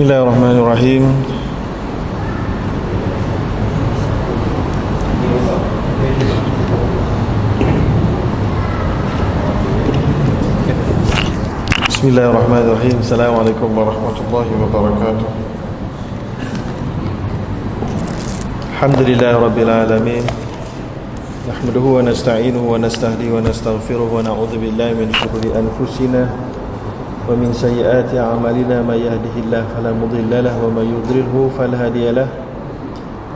بسم الله الرحمن الرحيم بسم الله الرحمن الرحيم السلام عليكم ورحمة الله وبركاته الحمد لله رب العالمين نحمده ونستعينه ونستهديه ونستغفره ونعوذ بالله من شرور أنفسنا ومن سيئات أعمالنا من يهده الله فلا مضل له ومن يضلله فلا هادي له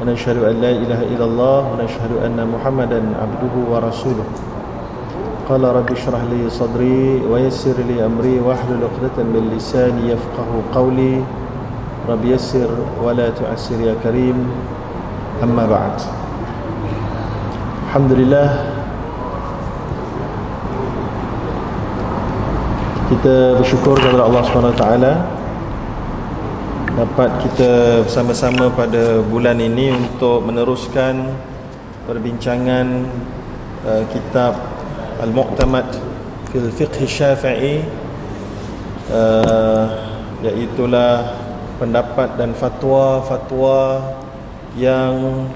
ونشهد أن لا إله إلا الله ونشهد أن محمدا عبده ورسوله قال رب اشرح لي صدري ويسر لي أمري واحلل عقدة من لساني يفقه قولي رب يسر ولا تعسر يا كريم أما بعد الحمد لله kita bersyukur kepada Allah taala dapat kita bersama-sama pada bulan ini untuk meneruskan perbincangan uh, kitab Al-Muqtamad fil Fiqh Syafi'i uh, iaitulah pendapat dan fatwa-fatwa yang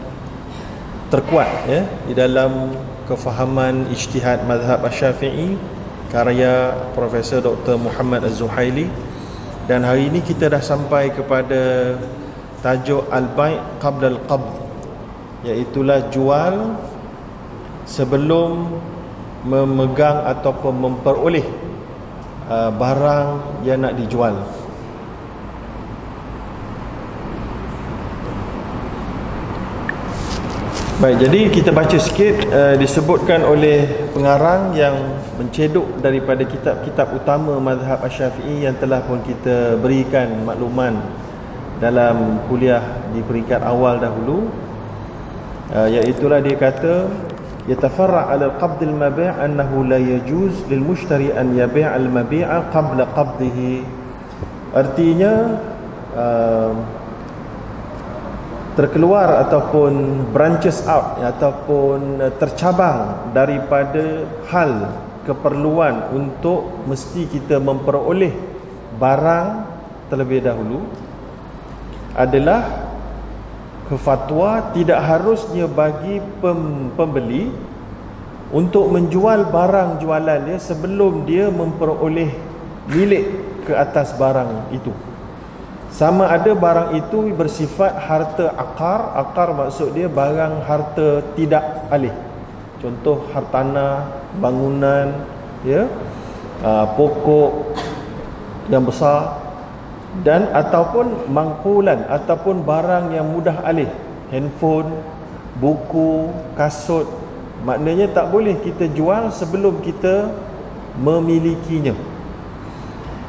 terkuat ya di dalam kefahaman ijtihad mazhab Asy-Syafi'i karya Profesor Dr. Muhammad Az-Zuhaili dan hari ini kita dah sampai kepada tajuk Al-Bai' Qabla Al-Qabd iaitulah jual sebelum memegang ataupun memperoleh uh, barang yang nak dijual Baik, jadi kita baca sikit uh, disebutkan oleh pengarang yang menceduk daripada kitab-kitab utama mazhab Asy-Syafi'i yang telah pun kita berikan makluman dalam kuliah di peringkat awal dahulu. Uh, iaitu lah dia kata yatafarra 'ala al-qabd al-mabi' annahu la yajuz lil mushtari an yabi' al-mabi'a qabla qabdihi. Artinya uh, terkeluar ataupun branches out ataupun tercabang daripada hal keperluan untuk mesti kita memperoleh barang terlebih dahulu adalah kefatwa tidak harusnya bagi pem, pembeli untuk menjual barang jualan dia sebelum dia memperoleh milik ke atas barang itu sama ada barang itu bersifat harta akar. Akar maksud dia barang harta tidak alih. Contoh hartana bangunan ya aa, pokok yang besar dan ataupun mangkulan ataupun barang yang mudah alih. Handphone buku kasut. Maknanya tak boleh kita jual sebelum kita memilikinya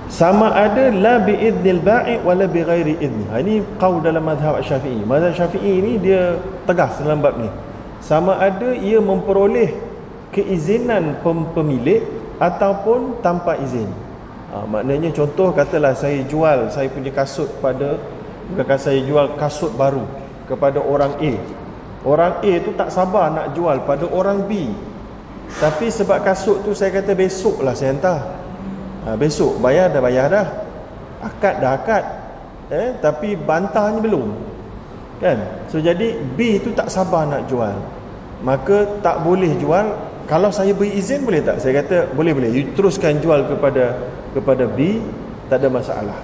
sama ada la bi idnil ba'i wala bi ghairi idni. Ha ini qaul dalam mazhab Syafi'i. Mazhab Syafi'i ini dia tegas dalam bab ni. Sama ada ia memperoleh keizinan pemilik ataupun tanpa izin. Ha, maknanya contoh katalah saya jual saya punya kasut pada bukan saya jual kasut baru kepada orang A. Orang A tu tak sabar nak jual pada orang B. Tapi sebab kasut tu saya kata besoklah saya hantar ha, besok bayar dah bayar dah. Akad dah akad. Eh tapi bantahnya belum. Kan? So jadi B tu tak sabar nak jual. Maka tak boleh jual. Kalau saya beri izin boleh tak? Saya kata boleh boleh. You teruskan jual kepada kepada B tak ada masalah.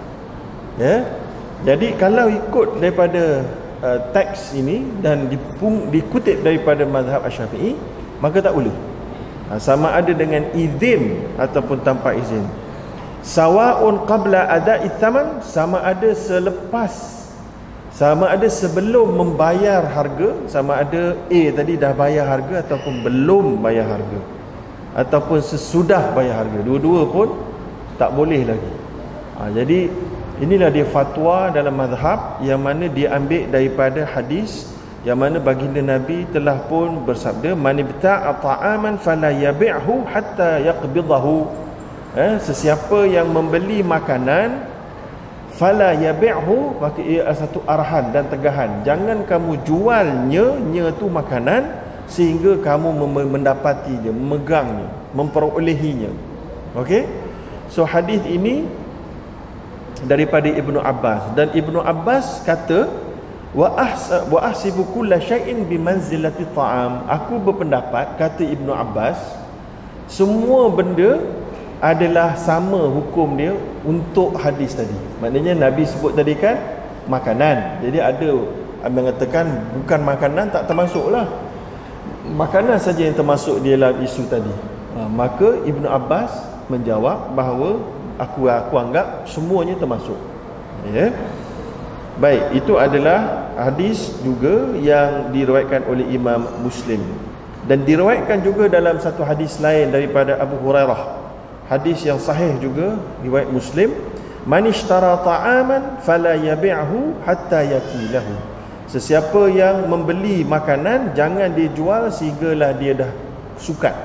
Ya? Jadi kalau ikut daripada uh, teks ini dan dipung, dikutip daripada mazhab Asy-Syafi'i maka tak boleh. Ha, sama ada dengan izin ataupun tanpa izin sawaun qabla ada'i thaman sama ada selepas. Sama ada sebelum membayar harga sama ada A tadi dah bayar harga ataupun belum bayar harga ataupun sesudah bayar harga. Dua-dua pun tak boleh lagi. Ha, jadi inilah dia fatwa dalam mazhab yang mana dia ambil daripada hadis yang mana baginda Nabi telah pun bersabda man ibta'a ta'aman fala yabi'hu hatta yaqbidahu eh, sesiapa yang membeli makanan fala yabi'hu maka ia satu arahan dan tegahan. Jangan kamu jualnya nya tu makanan sehingga kamu mendapatinya memegangnya memperolehinya. Okey? So hadis ini daripada Ibnu Abbas. Dan Ibnu Abbas kata wa ahsa wa ahsibu kulla shay'in bi manzilati ta'am. Aku berpendapat kata Ibnu Abbas semua benda adalah sama hukum dia untuk hadis tadi. Maknanya Nabi sebut tadi kan makanan. Jadi ada mengatakan bukan makanan tak termasuklah. Makanan saja yang termasuk di dalam isu tadi. Ha, maka Ibnu Abbas menjawab bahawa aku aku anggap semuanya termasuk. Ya. Yeah. Baik, itu adalah hadis juga yang diriwayatkan oleh Imam Muslim. Dan diriwayatkan juga dalam satu hadis lain daripada Abu Hurairah. Hadis yang sahih juga riwayat Muslim, "Man ishtara ta'aman fala yabi'hu hatta yakilahu." Sesiapa yang membeli makanan jangan dijual sehinggalah dia dah sukat.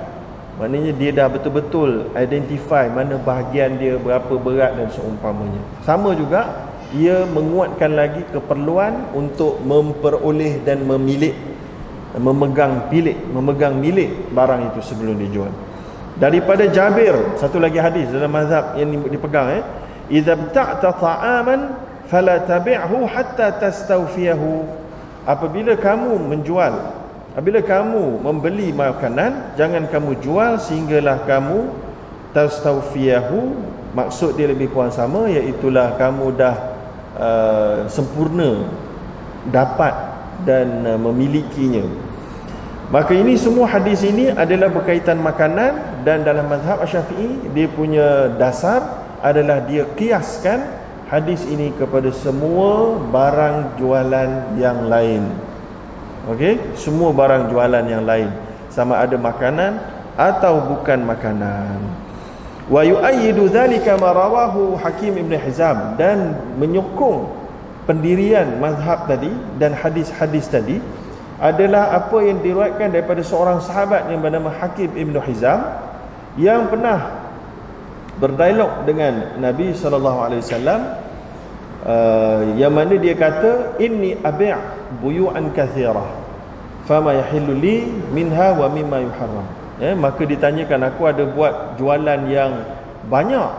Maknanya dia dah betul-betul identify mana bahagian dia berapa berat dan seumpamanya. Sama juga ia menguatkan lagi keperluan untuk memperoleh dan memilik memegang milik memegang milik barang itu sebelum dijual daripada Jabir. Satu lagi hadis dalam mazhab yang dipegang eh. Idza ta'ta ta'aman fala tabi'hu hatta tastawfiyahu. Apabila kamu menjual apabila kamu membeli makanan jangan kamu jual sehinggalah kamu tastawfiyahu. Maksud dia lebih kurang sama iaitu kamu dah Uh, sempurna dapat dan uh, memilikinya. Maka ini semua hadis ini adalah berkaitan makanan dan dalam mazhab Syafi'i dia punya dasar adalah dia kiaskan hadis ini kepada semua barang jualan yang lain. Okey semua barang jualan yang lain. Sama ada makanan atau bukan makanan. Wa yu'ayyidu dhalika ma rawahu Hakim Ibn Hizam dan menyokong pendirian mazhab tadi dan hadis-hadis tadi adalah apa yang diriwayatkan daripada seorang sahabat yang bernama Hakim Ibn Hizam yang pernah berdialog dengan Nabi sallallahu alaihi wasallam uh, yang mana dia kata inni abi' buyu'an kathirah fama yahillu li minha wa mimma yuharram. Eh, maka ditanyakan aku ada buat jualan yang banyak.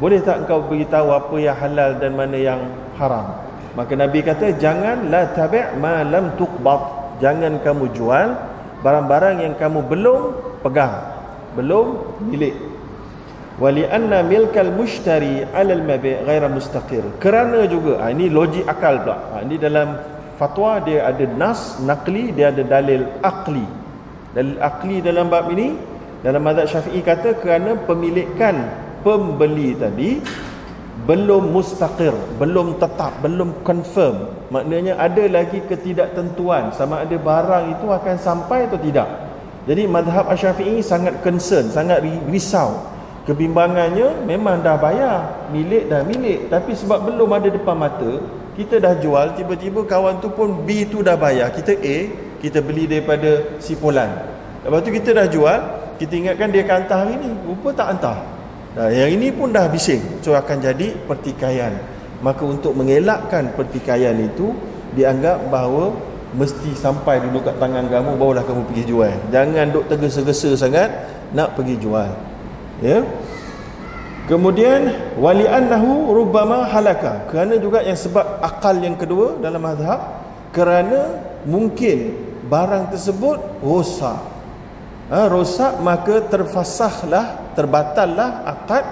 Boleh tak engkau beritahu apa yang halal dan mana yang haram? Maka nabi kata jangan la tabi' ma lam tuqbad. Jangan kamu jual barang-barang yang kamu belum pegang belum milik wali anna milkal mushtari ala al mabi' ghaira mustaqir. Kerana juga ha, ini logik akal pula. Ha, ini dalam fatwa dia ada nas nakli dia ada dalil akli dalil akli dalam bab ini dalam mazhab syafi'i kata kerana pemilikan pembeli tadi belum mustaqir belum tetap belum confirm. Maknanya ada lagi ketidaktentuan sama ada barang itu akan sampai atau tidak jadi mazhab syafi'i sangat concern sangat risau. Kebimbangannya memang dah bayar milik dah milik. Tapi sebab belum ada depan mata kita dah jual tiba-tiba kawan tu pun B tu dah bayar. Kita A kita beli daripada si Polan. Lepas tu kita dah jual kita ingatkan dia akan hantar hari ni. Rupa tak hantar nah, yang ini pun dah bising. So akan jadi pertikaian. Maka untuk mengelakkan pertikaian itu dianggap bahawa mesti sampai dulu kat tangan kamu barulah kamu pergi jual. Jangan duk tergesa-gesa sangat nak pergi jual. Ya? Kemudian wali annahu rubbama halaka. Kerana juga yang sebab akal yang kedua dalam mazhab kerana mungkin barang tersebut rosak. Ha, rosak maka terfasahlah terbatallah akad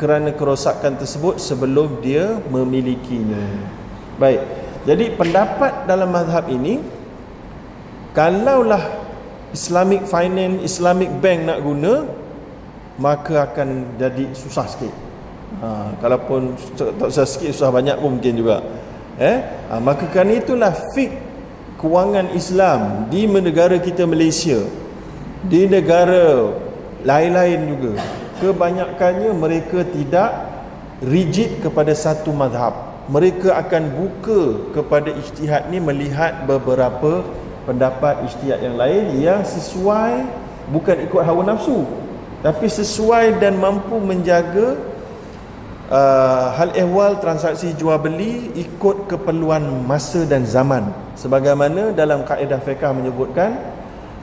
kerana kerosakan tersebut sebelum dia memilikinya. Baik jadi pendapat dalam mazhab ini kalaulah Islamic finance Islamic bank nak guna maka akan jadi susah sikit. Ha, kalaupun tak susah sikit susah banyak pun mungkin juga. Eh? Ha, maka kerana itulah fik kewangan Islam di negara kita Malaysia di negara lain-lain juga kebanyakannya mereka tidak rigid kepada satu madhab mereka akan buka kepada ijtihad ni melihat beberapa pendapat ijtihad yang lain yang sesuai bukan ikut hawa nafsu tapi sesuai dan mampu menjaga uh, hal ehwal transaksi jual beli ikut keperluan masa dan zaman. Sebagaimana dalam kaedah fiqh menyebutkan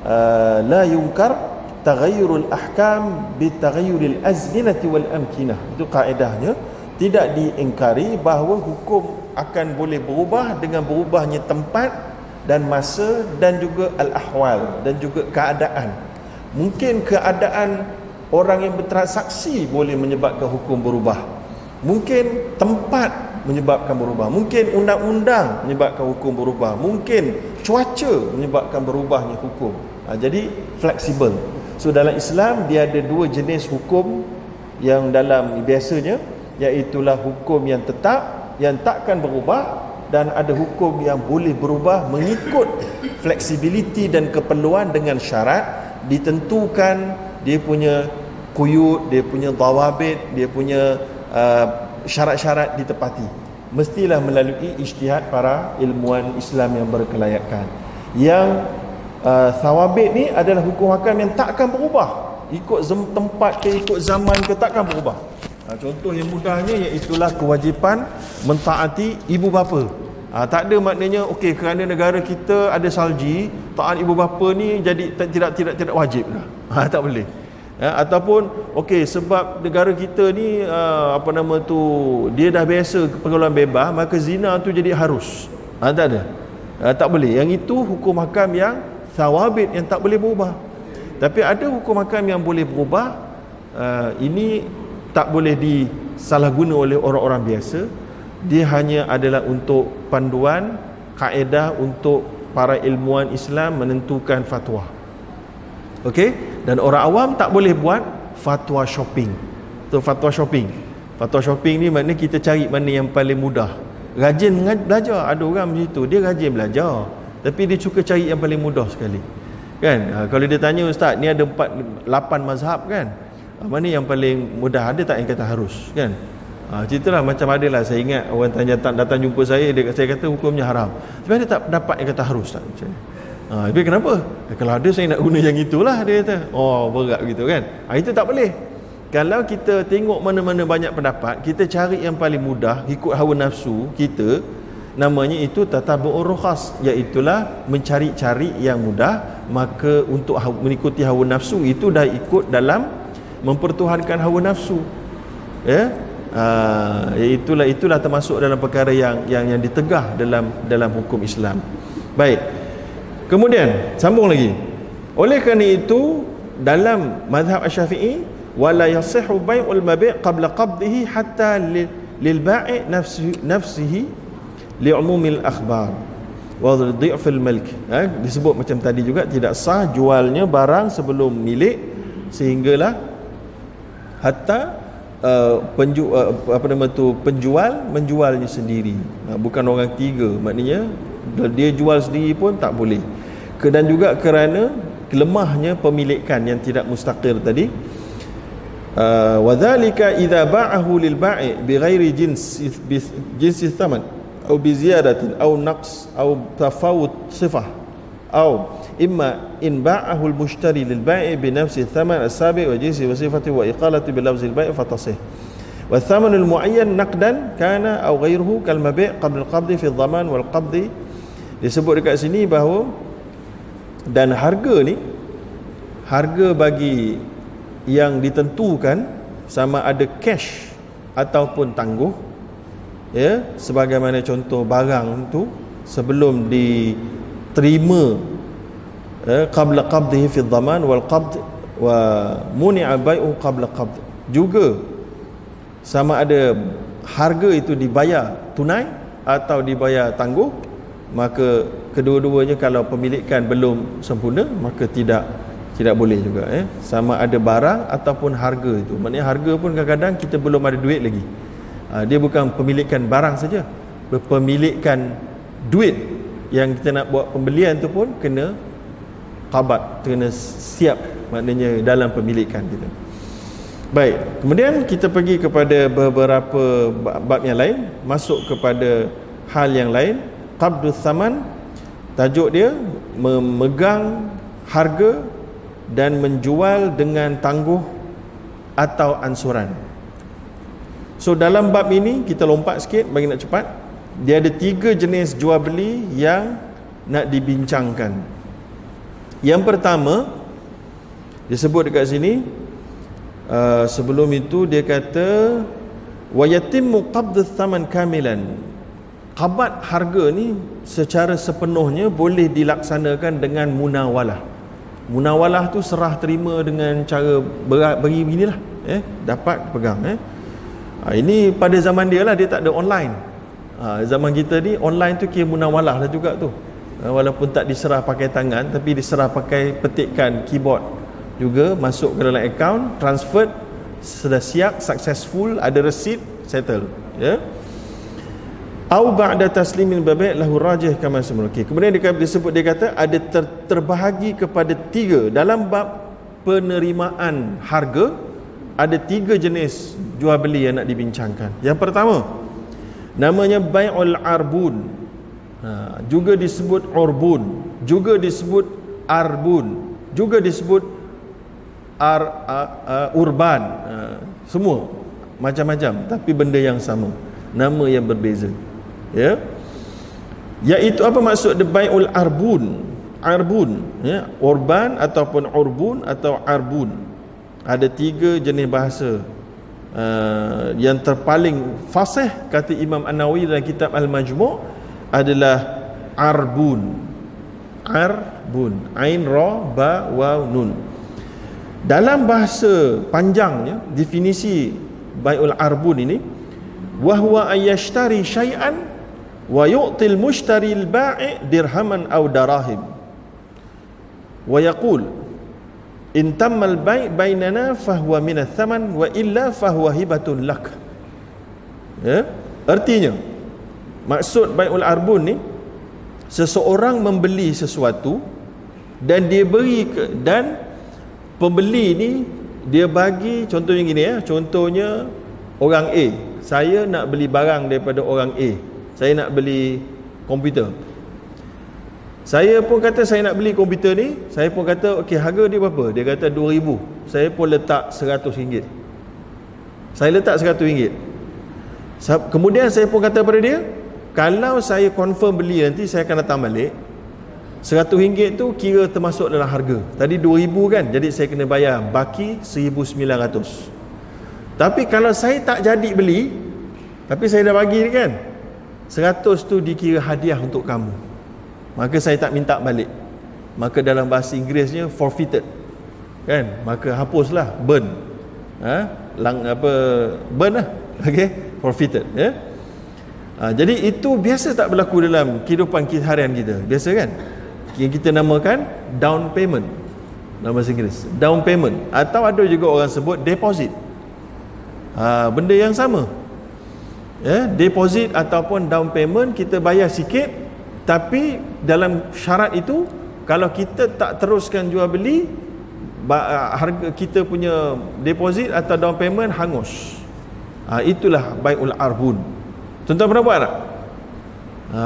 uh, la yunkar taghayyurul ahkam bi taghayyuril azminati wal amkinah. Itu kaedahnya tidak diingkari bahawa hukum akan boleh berubah dengan berubahnya tempat dan masa dan juga al-ahwal dan juga keadaan. Mungkin keadaan orang yang bertransaksi boleh menyebabkan hukum berubah. Mungkin tempat menyebabkan berubah. Mungkin undang-undang menyebabkan hukum berubah. Mungkin cuaca menyebabkan berubahnya hukum. Ha, jadi fleksibel. So dalam Islam dia ada dua jenis hukum yang dalam biasanya iaitulah hukum yang tetap yang takkan berubah dan ada hukum yang boleh berubah mengikut fleksibiliti dan keperluan dengan syarat ditentukan dia punya kuyut, dia punya dawabit, dia punya uh, syarat-syarat ditepati. Mestilah melalui ijtihad para ilmuwan Islam yang berkelayakan. Yang uh, thawabit ni adalah hukum hakam yang takkan berubah. Ikut tempat ke ikut zaman ke takkan berubah. Ha, contoh yang mudahnya iaitulah kewajipan mentaati ibu bapa. Ha, tak ada maknanya okey kerana negara kita ada salji, taat ibu bapa ni jadi tidak tidak tidak wajib lah. Ha, tak boleh. Ha, ataupun okey sebab negara kita ni uh, apa nama tu dia dah biasa pergaulan bebas maka zina tu jadi harus. Ha, tak ada. Ha, tak boleh. Yang itu hukum hakam yang thawabit yang tak boleh berubah. Tapi ada hukum hakam yang boleh berubah. Uh, ini tak boleh disalahguna oleh orang-orang biasa. Dia hanya adalah untuk panduan kaedah untuk para ilmuwan Islam menentukan fatwa. Okey? Dan orang awam tak boleh buat fatwa shopping. Tu fatwa shopping? Fatwa shopping ni maknanya kita cari mana yang paling mudah. Rajin belajar. Ada orang macam tu dia rajin belajar. Tapi dia suka cari yang paling mudah sekali. Kan? Ha, kalau dia tanya ustaz ni ada 4 8 mazhab kan mana yang paling mudah? Ada tak yang kata harus kan? Ha, ceritalah macam ada lah. Saya ingat orang tanya datang, datang jumpa saya dia saya kata hukumnya haram. Tapi ada tak dapat yang kata harus tak? Macam ha, tapi kenapa? Eh, kalau ada saya nak guna yang itulah dia kata. Oh berat gitu kan? Ha, itu tak boleh. Kalau kita tengok mana-mana banyak pendapat kita cari yang paling mudah ikut hawa nafsu kita namanya itu tatabu'ur rukhas iaitulah mencari-cari yang mudah maka untuk mengikuti hawa nafsu itu dah ikut dalam mempertuhankan hawa nafsu. Ya? Uh, itulah itulah termasuk dalam perkara yang yang yang ditegah dalam dalam hukum Islam. Baik. Kemudian sambung lagi. Oleh kerana itu dalam mazhab Asy-Syafi'i wala yasihu bai'ul mabi' qabla qabdihi hatta lil ba'i nafsihi nafsihi li umumil akhbar. Wa dhi'fil milk ha? disebut macam tadi juga tidak sah jualnya barang sebelum milik sehinggalah hatta uh, penju, uh, apa nama tu penjual menjualnya sendiri. Uh, bukan orang tiga. Maknanya dia jual sendiri pun tak boleh. Dan juga kerana lemahnya pemilikan yang tidak mustaqir tadi uh, wa dhalika idza ba'ahu lil ba'i bighairi jins jins thaman atau bi ziyadatin atau naqs atau tafawut sifah atau imma in ba'ahu al-mushtari lil bai' bi nafsi thaman as-sabi wa jinsi wa sifati wa iqalati bil lafzi al-bai' fa tasih. Wa thaman al-mu'ayyan naqdan kana aw ghayruhu kal mabi' qabla al-qabdi fi dhaman wal qabdi disebut dekat sini bahawa dan harga ni harga bagi yang ditentukan sama ada cash ataupun tangguh ya sebagaimana contoh barang tu sebelum diterima qabla qabdihi fi dhaman wal qabd wa muni'a bai'u qabla qabd. Juga sama ada harga itu dibayar tunai atau dibayar tangguh maka kedua-duanya kalau pemilikan belum sempurna maka tidak tidak boleh juga eh. Sama ada barang ataupun harga itu. Maknanya harga pun kadang-kadang kita belum ada duit lagi. Ha, dia bukan pemilikan barang saja pemilikan duit yang kita nak buat pembelian tu pun kena qabat kena siap maknanya dalam pemilikan kita. Baik kemudian kita pergi kepada beberapa bab yang lain masuk kepada hal yang lain. Qabdus saman tajuk dia memegang harga dan menjual dengan tangguh atau ansuran. So dalam bab ini kita lompat sikit bagi nak cepat. Dia ada tiga jenis jual beli yang nak dibincangkan yang pertama disebut dekat sini uh, sebelum itu dia kata wa yatimmu qabd thaman kamilan. Qabat harga ni secara sepenuhnya boleh dilaksanakan dengan munawalah. Munawalah tu serah terima dengan cara beri beginilah eh dapat pegang eh. Ha, ini pada zaman dia lah dia tak ada online. Ha, zaman kita ni online tu kira munawalah lah juga tu walaupun tak diserah pakai tangan tapi diserah pakai petikan keyboard juga masuk ke dalam account transfer sudah siap successful ada receipt settle ya. Au ba'da taslimin babi' lahu rajih kama semula okay. kemudian dia disebut dia kata ada ter, terbahagi kepada tiga. Dalam bab penerimaan harga ada tiga jenis jual beli yang nak dibincangkan. Yang pertama namanya bai'ul arbun ha, juga disebut urbun juga disebut arbun juga disebut ar, uh, uh, urban. Uh, semua macam-macam tapi benda yang sama. Nama yang berbeza ya. Iaitu apa maksud baiul arbun arbun ya. Urban ataupun urbun atau arbun. Ada tiga jenis bahasa uh, yang terpaling fasih kata Imam An-Nawawi dalam kitab Al-Majmu' adalah arbun. Arbun. Ain ra ba waw nun. Dalam bahasa panjangnya definisi bai'ul arbun ini wahwa ayashtari syai'an wa yu'til mushtari al-ba'i dirhaman aw darahim. Wa yaqul in tamma al-bai' bainana fahuwa min ath-thaman wa illa fahuwa hibatun lak. Ya? Artinya maksud bai'ul arbun ni seseorang membeli sesuatu dan dia beri ke, dan pembeli ni dia bagi contohnya gini ya. Contohnya orang A. Saya nak beli barang daripada orang A. Saya nak beli komputer. Saya pun kata saya nak beli komputer ni saya pun kata okey harga dia berapa? Dia kata 2000 saya pun letak 100 ringgit. Saya letak 100 ringgit. Kemudian saya pun kata pada dia kalau saya confirm beli nanti saya akan datang balik. Seratus ringgit tu kira termasuk dalam harga. Tadi dua ribu kan Jadi saya kena bayar Baki seribu sembilan ratus. Tapi kalau saya tak jadi beli Tapi saya dah bagi ni kan Seratus tu dikira hadiah untuk kamu. Maka saya tak minta balik. Maka dalam bahasa Inggerisnya forfeited. Kan? Maka hapuslah Burn. Ha? Lang apa Burn lah. Okay? Forfeited ya? Ha, jadi itu biasa tak berlaku dalam kehidupan harian kita. Biasa kan? Yang kita namakan down payment. Dalam bahasa Inggeris down payment. Atau ada juga orang sebut deposit. Ha, benda yang sama. Ya, deposit ataupun down payment kita bayar sikit tapi dalam syarat itu kalau kita tak teruskan jual beli harga kita punya deposit atau down payment hangus. Ha, itulah bai'ul arbun tuan-tuan pernah buat tak? Ha,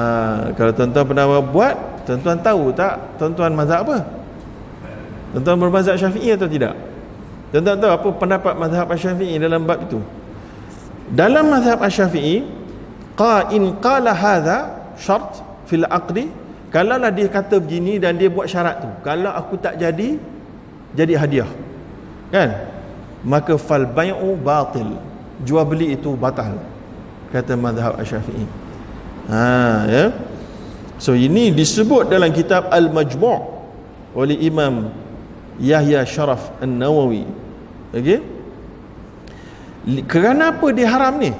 kalau tuan-tuan pernah buat Tuan-tuan tahu tak tuan-tuan mazhab apa? Tuan-tuan bermazhab Syafi'i atau tidak? Tuan-tuan tahu apa pendapat mazhab Syafi'i dalam bab itu? Dalam mazhab Syafi'i, qa in qala hadha syart fil aqdi, kalau lah dia kata begini dan dia buat syarat tu, kalau aku tak jadi jadi hadiah. Kan? Maka fal bai'u batil. Jual beli itu batal. Kata mazhab Syafi'i. Ha, ya. So ini disebut dalam kitab Al-Majmu' oleh Imam Yahya Sharaf An-Nawawi. Okey. Kerana apa dia haram ni?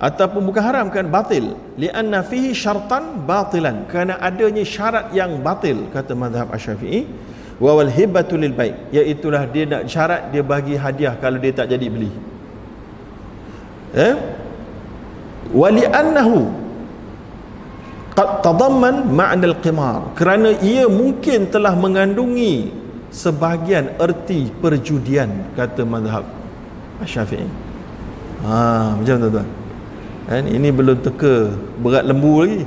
Ataupun bukan haram kan batil. Lianna fihi syartan batilan. Kerana adanya syarat yang batil kata mazhab Asy-Syafi'i. Wa wal hibatu lil bai' iaitu dia nak syarat dia bagi hadiah kalau dia tak jadi beli. Eh? Wa li'annahu qad tadamman ma'na al-qimar kerana ia mungkin telah mengandungi sebahagian erti perjudian kata mazhab Syafi'i. Ha macam tu tuan. Kan ini belum teka berat lembu lagi.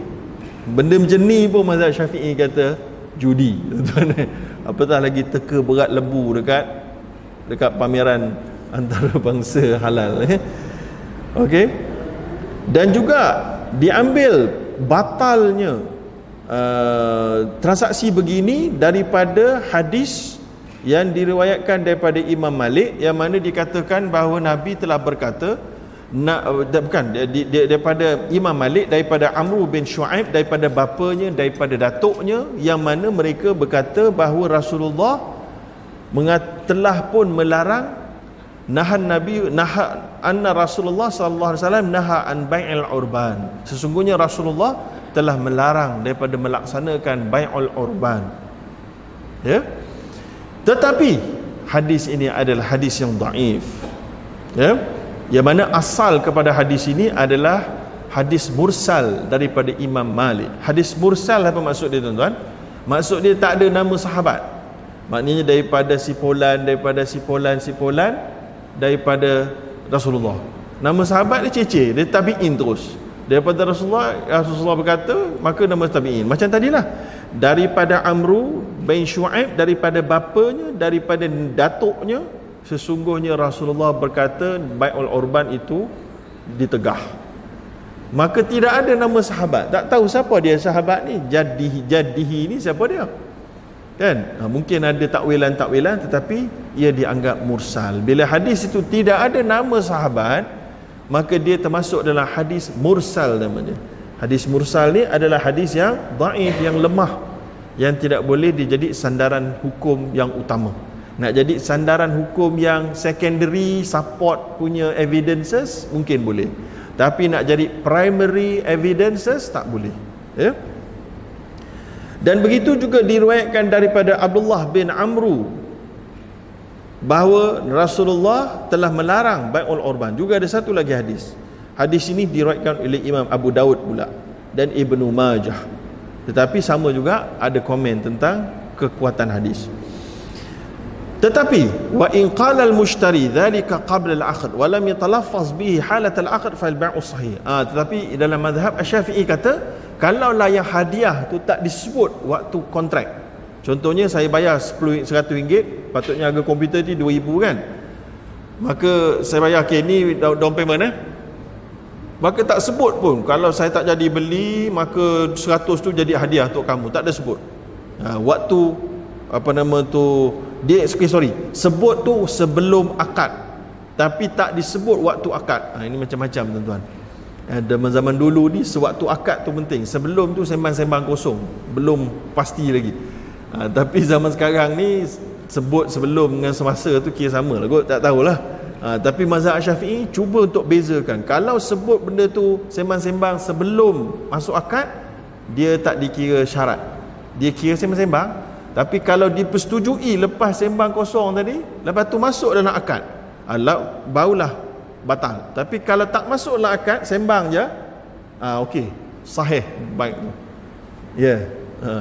Benda macam ni pun mazhab Syafi'i kata judi tuan. Apatah lagi teka berat lembu dekat dekat pameran antara bangsa halal eh. Okey. Dan juga diambil batalnya uh, transaksi begini daripada hadis yang diriwayatkan daripada Imam Malik yang mana dikatakan bahawa Nabi telah berkata na, bukan daripada Imam Malik daripada Amru bin Shu'aib daripada bapanya daripada datuknya yang mana mereka berkata bahawa Rasulullah telah pun melarang nahan Nabi naha anna Rasulullah sallallahu alaihi wasallam naha an bai'il urban. Sesungguhnya Rasulullah telah melarang daripada melaksanakan bai'ul urban. Ya? Tetapi hadis ini adalah hadis yang daif ya? Yang mana asal kepada hadis ini adalah hadis mursal daripada Imam Malik. Hadis mursal apa maksud dia tuan-tuan? Maksud dia tak ada nama sahabat. Maknanya daripada si Polan daripada si Polan si Polan daripada Rasulullah. Nama sahabat dia cece dia tabi'in terus. Daripada Rasulullah Rasulullah berkata maka nama tabi'in. Macam tadilah. Daripada Amru bin Shu'aib daripada bapanya daripada datuknya sesungguhnya Rasulullah berkata Bai'ul Urban itu ditegah. Maka tidak ada nama sahabat. Tak tahu siapa dia sahabat ni. Jadihi jadihi ni siapa dia kan? Ha, mungkin ada takwilan-takwilan tetapi ia dianggap mursal. Bila hadis itu tidak ada nama sahabat maka dia termasuk dalam hadis mursal namanya. Hadis mursal ni adalah hadis yang daif yang lemah yang tidak boleh dijadi sandaran hukum yang utama. Nak jadi sandaran hukum yang secondary support punya evidences mungkin boleh. Tapi nak jadi primary evidences tak boleh. Ya dan begitu juga diriwayatkan daripada Abdullah bin Amru bahawa Rasulullah telah melarang bai'ul urban. Juga ada satu lagi hadis. Hadis ini diriwayatkan oleh Imam Abu Daud pula dan Ibnu Majah. Tetapi sama juga ada komen tentang kekuatan hadis. Tetapi wa in qala al mushtari dhalika qabla al aqd wa lam yatalaffaz bihi halat al aqd fa al bai'u sahih. Ah tetapi dalam mazhab asy-syafi'i kata kalau lah yang hadiah tu tak disebut waktu kontrak. Contohnya saya bayar 10 100 ringgit patutnya harga komputer ni 2000 kan. Maka saya bayar okey ni down payment eh. Maka tak sebut pun. Kalau saya tak jadi beli maka 100 tu jadi hadiah untuk kamu. Tak ada sebut. Ha, waktu apa nama tu dia okay, sorry sebut tu sebelum akad. Tapi tak disebut waktu akad. Ha, ini macam-macam tuan-tuan eh, zaman dulu ni sewaktu akad tu penting. Sebelum tu sembang-sembang kosong. Belum pasti lagi. Ha, tapi zaman sekarang ni sebut sebelum dengan semasa tu kira sama lah kot. Tak tahulah. Ha, tapi mazhab syafi'i cuba untuk bezakan. Kalau sebut benda tu sembang-sembang sebelum masuk akad dia tak dikira syarat. Dia kira sembang-sembang. Tapi kalau dipersetujui lepas sembang kosong tadi, lepas tu masuk dalam akad, alah barulah batal. Tapi kalau tak masuk dalam akad, sembang je, ah okey, sahih baik tu. Ya. Yeah. Ha.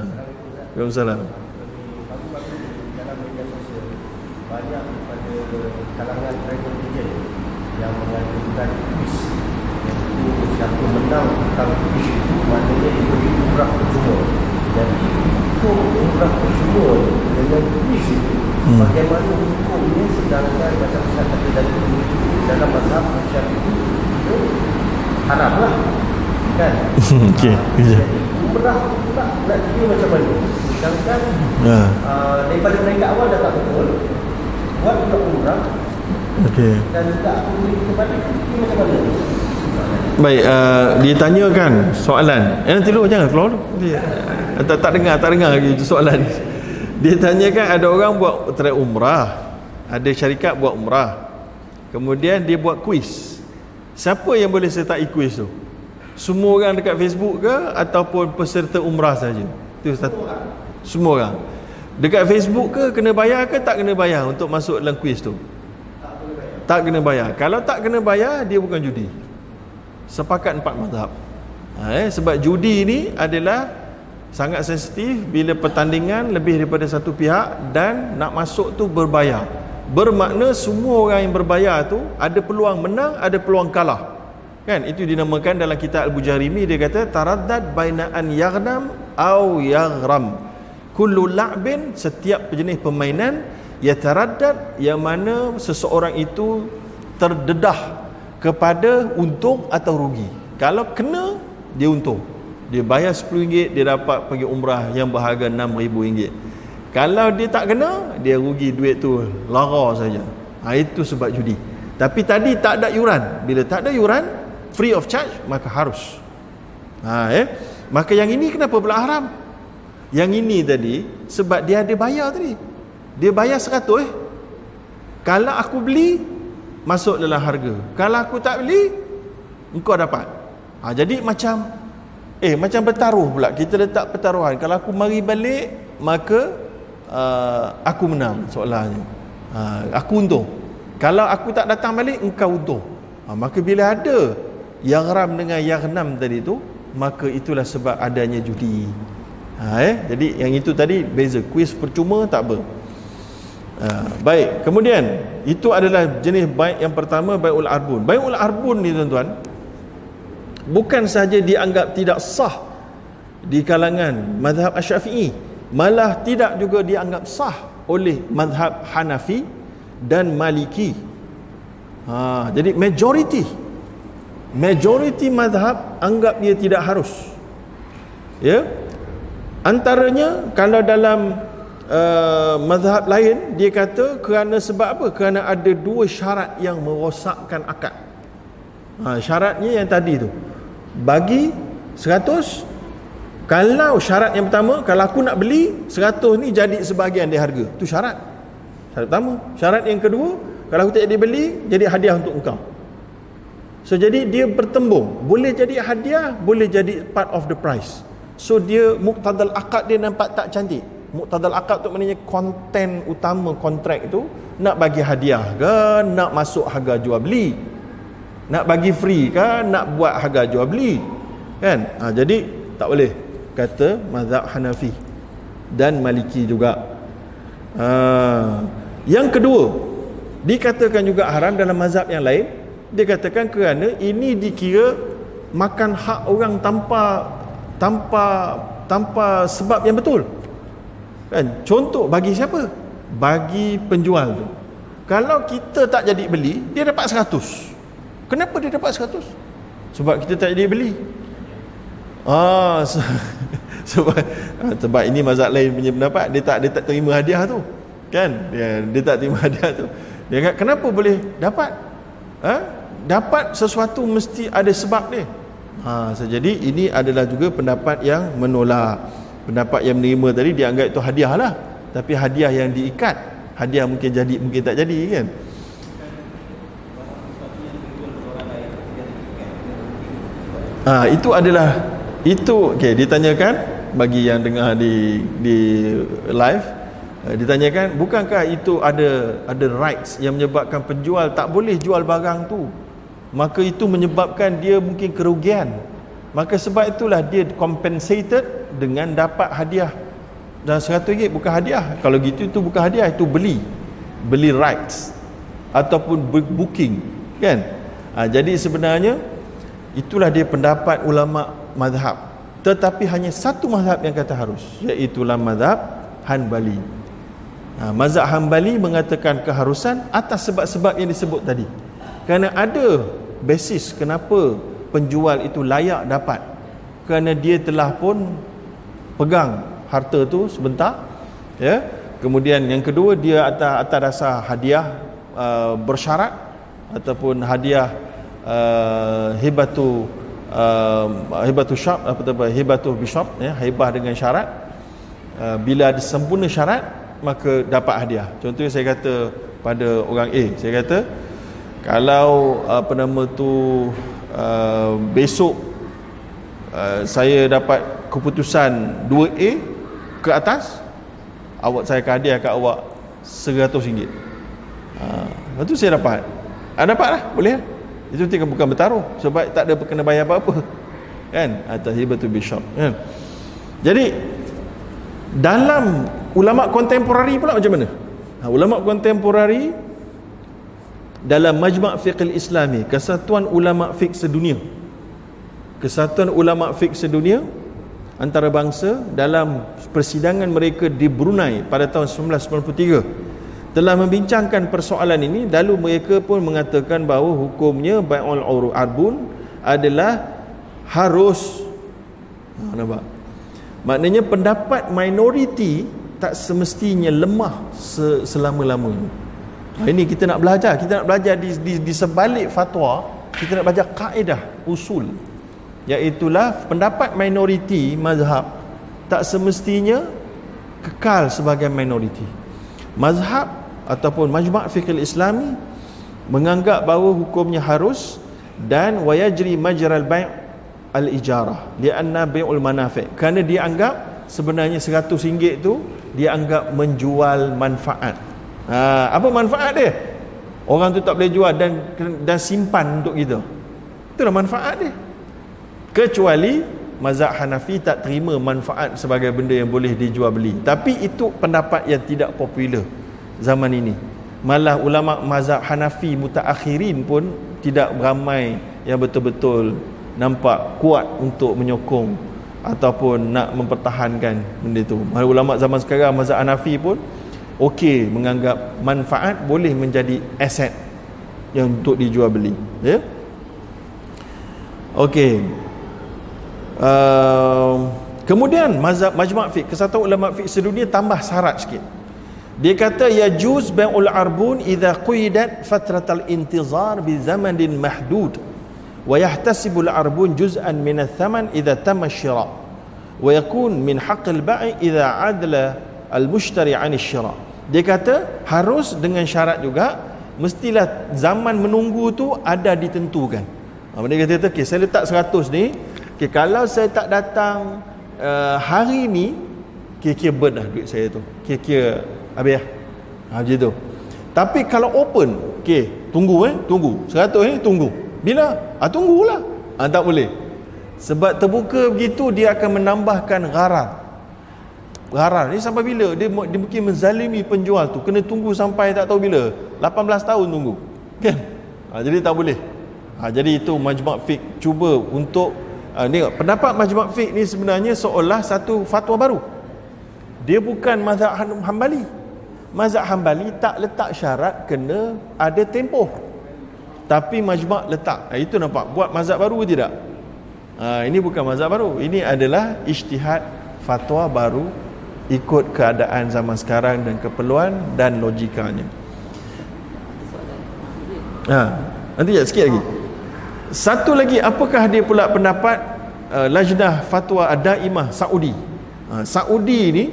Waalaikumsalam. banyak pada kalangan travel agent yang mengajukan kuis iaitu siapa menang tentang kuis itu maknanya diberi umrah percuma jadi hukum umrah percuma dengan kuis itu hmm. bagaimana hukumnya sedangkan macam saya kata tadi dalam mazhab syafi'i itu haram lah kan ha, jadi umrah pula nak kira macam mana sedangkan ya. uh, daripada mereka awal dah tak betul buat pula umrah okay. dan tak boleh kepada kira macam mana Baik, uh, dia tanyakan soalan. Eh, nanti dulu jangan keluar dulu. Dia, uh, tak, tak dengar, tak dengar lagi soalan. Dia tanyakan ada orang buat try umrah. Ada syarikat buat umrah. Kemudian dia buat kuis. Siapa yang boleh sertai kuis tu? Semua orang dekat Facebook ke ataupun peserta umrah saja? Itu satu. Semua orang. Dekat Facebook ke kena bayar ke tak kena bayar untuk masuk dalam kuis tu? Tak kena bayar. Kalau tak kena bayar, dia bukan judi sepakat empat mazhab ha, eh, sebab judi ni adalah sangat sensitif bila pertandingan lebih daripada satu pihak dan nak masuk tu berbayar bermakna semua orang yang berbayar tu ada peluang menang ada peluang kalah. Kan? Itu dinamakan dalam kitab Al-Bujarimi dia kata taraddad baina an yaghnam au yaghram kullu la'bin setiap jenis permainan yataraddad yang mana seseorang itu terdedah kepada untung atau rugi. Kalau kena dia untung. Dia bayar RM10 dia dapat pergi umrah yang berharga RM6,000 kalau dia tak kena dia rugi duit tu lara saja ha, itu sebab judi Tapi tadi tak ada yuran. Bila tak ada yuran, free of charge, maka harus. Ha, eh? Maka yang ini kenapa pula haram? Yang ini tadi, sebab dia ada bayar tadi. Dia bayar seratus eh. Kalau aku beli, masuk dalam harga. Kalau aku tak beli, engkau dapat. Ha, jadi macam, eh macam bertaruh pula. Kita letak pertaruhan. Kalau aku mari balik, maka uh, aku menang soalannya. Ha, aku untung. Kalau aku tak datang balik engkau untung. Ha, maka bila ada yang ram dengan yang enam tadi tu, maka itulah sebab adanya judi. Ha, eh? Jadi yang itu tadi beza. Kuis percuma tak apa. Ha, baik. Kemudian itu adalah jenis baik yang pertama baiul arbun. Baiul arbun ni tuan-tuan bukan saja dianggap tidak sah di kalangan mazhab Asy-Syafi'i, malah tidak juga dianggap sah oleh mazhab Hanafi dan Maliki. Ha, jadi majority majority mazhab anggap dia tidak harus. Ya. Antaranya kalau dalam uh, mazhab lain dia kata kerana sebab apa? Kerana ada dua syarat yang merosakkan akad. Ha, syaratnya yang tadi tu. Bagi 100 kalau syarat yang pertama kalau aku nak beli 100 ni jadi sebahagian dari harga. Tu syarat. Syarat pertama. Syarat yang kedua, kalau aku tak jadi beli, jadi hadiah untuk engkau. So jadi dia bertembung. Boleh jadi hadiah, boleh jadi part of the price. So dia muktadal akad dia nampak tak cantik. Muktadal akad tu maknanya konten utama kontrak itu nak bagi hadiah ke, nak masuk harga jual beli. Nak bagi free ke, nak buat harga jual beli. Kan? Ha, jadi tak boleh kata mazhab Hanafi dan Maliki juga. Ha, yang kedua, dikatakan juga haram dalam mazhab yang lain. Dia katakan kerana ini dikira makan hak orang tanpa tanpa tanpa sebab yang betul. Kan? Contoh bagi siapa? Bagi penjual tu. Kalau kita tak jadi beli, dia dapat 100. Kenapa dia dapat 100? Sebab kita tak jadi beli. Ah, sebab sebab ini mazhab lain punya pendapat, dia tak dia tak terima hadiah tu kan? Dia, dia tak terima hadiah tu. Dia kata kenapa boleh dapat? Ha? dapat sesuatu mesti ada sebab dia. Ha, so, jadi ini adalah juga pendapat yang menolak. Pendapat yang menerima tadi dianggap itu hadiah lah. Tapi hadiah yang diikat hadiah mungkin jadi mungkin tak jadi kan? Ha, itu adalah itu okey ditanyakan bagi yang dengar di di live Eh, ditanyakan bukankah itu ada ada rights yang menyebabkan penjual tak boleh jual barang tu? Maka itu menyebabkan dia mungkin kerugian. Maka sebab itulah dia compensated dengan dapat hadiah. Dan 100 ringgit bukan hadiah. Kalau gitu itu bukan hadiah itu beli. Beli rights. Ataupun booking kan? Ha, jadi sebenarnya itulah dia pendapat ulama mazhab tetapi hanya satu mazhab yang kata harus iaitu mazhab Hanbali Ha, mazhab Hambali mengatakan keharusan atas sebab-sebab yang disebut tadi. Kerana ada basis kenapa penjual itu layak dapat. Kerana dia telah pun pegang harta tu sebentar. Ya. Kemudian yang kedua dia atas atas dasar hadiah uh, bersyarat ataupun hadiah uh, hibatu uh, hibatu syab apa tu hibatu bishop ya hibah dengan syarat uh, bila ada sempurna syarat maka dapat hadiah. Contohnya saya kata pada orang A, saya kata kalau apa nama tu uh, besok uh, saya dapat keputusan 2A ke atas, awak saya akan hadiah kat awak RM100. Uh, lepas tu saya dapat. Ah dapat lah, boleh lah. Itu tinggal bukan bertaruh sebab tak ada kena bayar apa-apa. Kan? Atas hibatul bishop. Kan? Jadi dalam ulama kontemporari pula macam mana ha, ulama kontemporari dalam majma' fiqh islami kesatuan ulama fiqh sedunia kesatuan ulama fiqh sedunia antara bangsa dalam persidangan mereka di Brunei pada tahun 1993 telah membincangkan persoalan ini lalu mereka pun mengatakan bahawa hukumnya bai'ul arbun adalah harus ha, nampak maknanya pendapat minoriti tak semestinya lemah selama-lamanya Ha, ini kita nak belajar, kita nak belajar di, di, di sebalik fatwa, kita nak belajar kaedah, usul. Iaitulah pendapat minoriti mazhab tak semestinya kekal sebagai minoriti. Mazhab ataupun majma' fiqh islami menganggap bahawa hukumnya harus dan wayajri majral bai' al-ijarah. Lianna bai'ul manafi' kerana dia anggap sebenarnya 100 ringgit tu dia anggap menjual manfaat. Ha, apa manfaat dia? Orang tu tak boleh jual dan dan simpan untuk kita. Itulah manfaat dia. Kecuali mazhab Hanafi tak terima manfaat sebagai benda yang boleh dijual beli. Tapi itu pendapat yang tidak popular zaman ini. Malah ulama mazhab Hanafi mutaakhirin pun tidak ramai yang betul-betul nampak kuat untuk menyokong ataupun nak mempertahankan benda itu malah ulama zaman sekarang mazhab Hanafi pun okey menganggap manfaat boleh menjadi aset yang untuk dijual beli ya? Okey. Uh, kemudian mazhab majma' fiqh kesatuan ulama fiqh sedunia tambah syarat sikit dia kata ya juz bai'ul arbun idza qidat fatratal intizar bi zamanin mahdud wa yahtasibu al arbun juz'an min al thaman idza tamma shira wa yakun min haqq al bai' idza adla al mushtari 'an al shira dia kata harus dengan syarat juga mestilah zaman menunggu tu ada ditentukan ha, dia kata okay, saya letak 100 ni Okay, kalau saya tak datang uh, hari ni, kira-kira burn lah duit saya tu. Kira-kira habis lah. Ha, macam tu. Tapi kalau open, okay, tunggu eh, tunggu. Seratus eh, tunggu. Bila? Ah, tunggulah. Ah, tak boleh. Sebab terbuka begitu, dia akan menambahkan gharar. Gharar ni sampai bila? Dia, dia mungkin menzalimi penjual tu. Kena tunggu sampai tak tahu bila. 18 tahun tunggu. Kan? Ha, jadi tak boleh. Ha, jadi itu majmuk fik cuba untuk Uh, tengok, pendapat majmuk fiqh ni sebenarnya seolah satu fatwa baru. Dia bukan mazhab Hambali. Mazhab Hambali tak letak syarat kena ada tempoh. Tapi majmuk letak. Uh, itu nampak buat mazhab baru tidak? Uh, ini bukan mazhab baru. Ini adalah ijtihad fatwa baru ikut keadaan zaman sekarang dan keperluan dan logikanya. Ha, nanti ya sikit lagi. Satu lagi apakah dia pula pendapat uh, Lajnah Fatwa Daimah Saudi. Uh, Saudi ni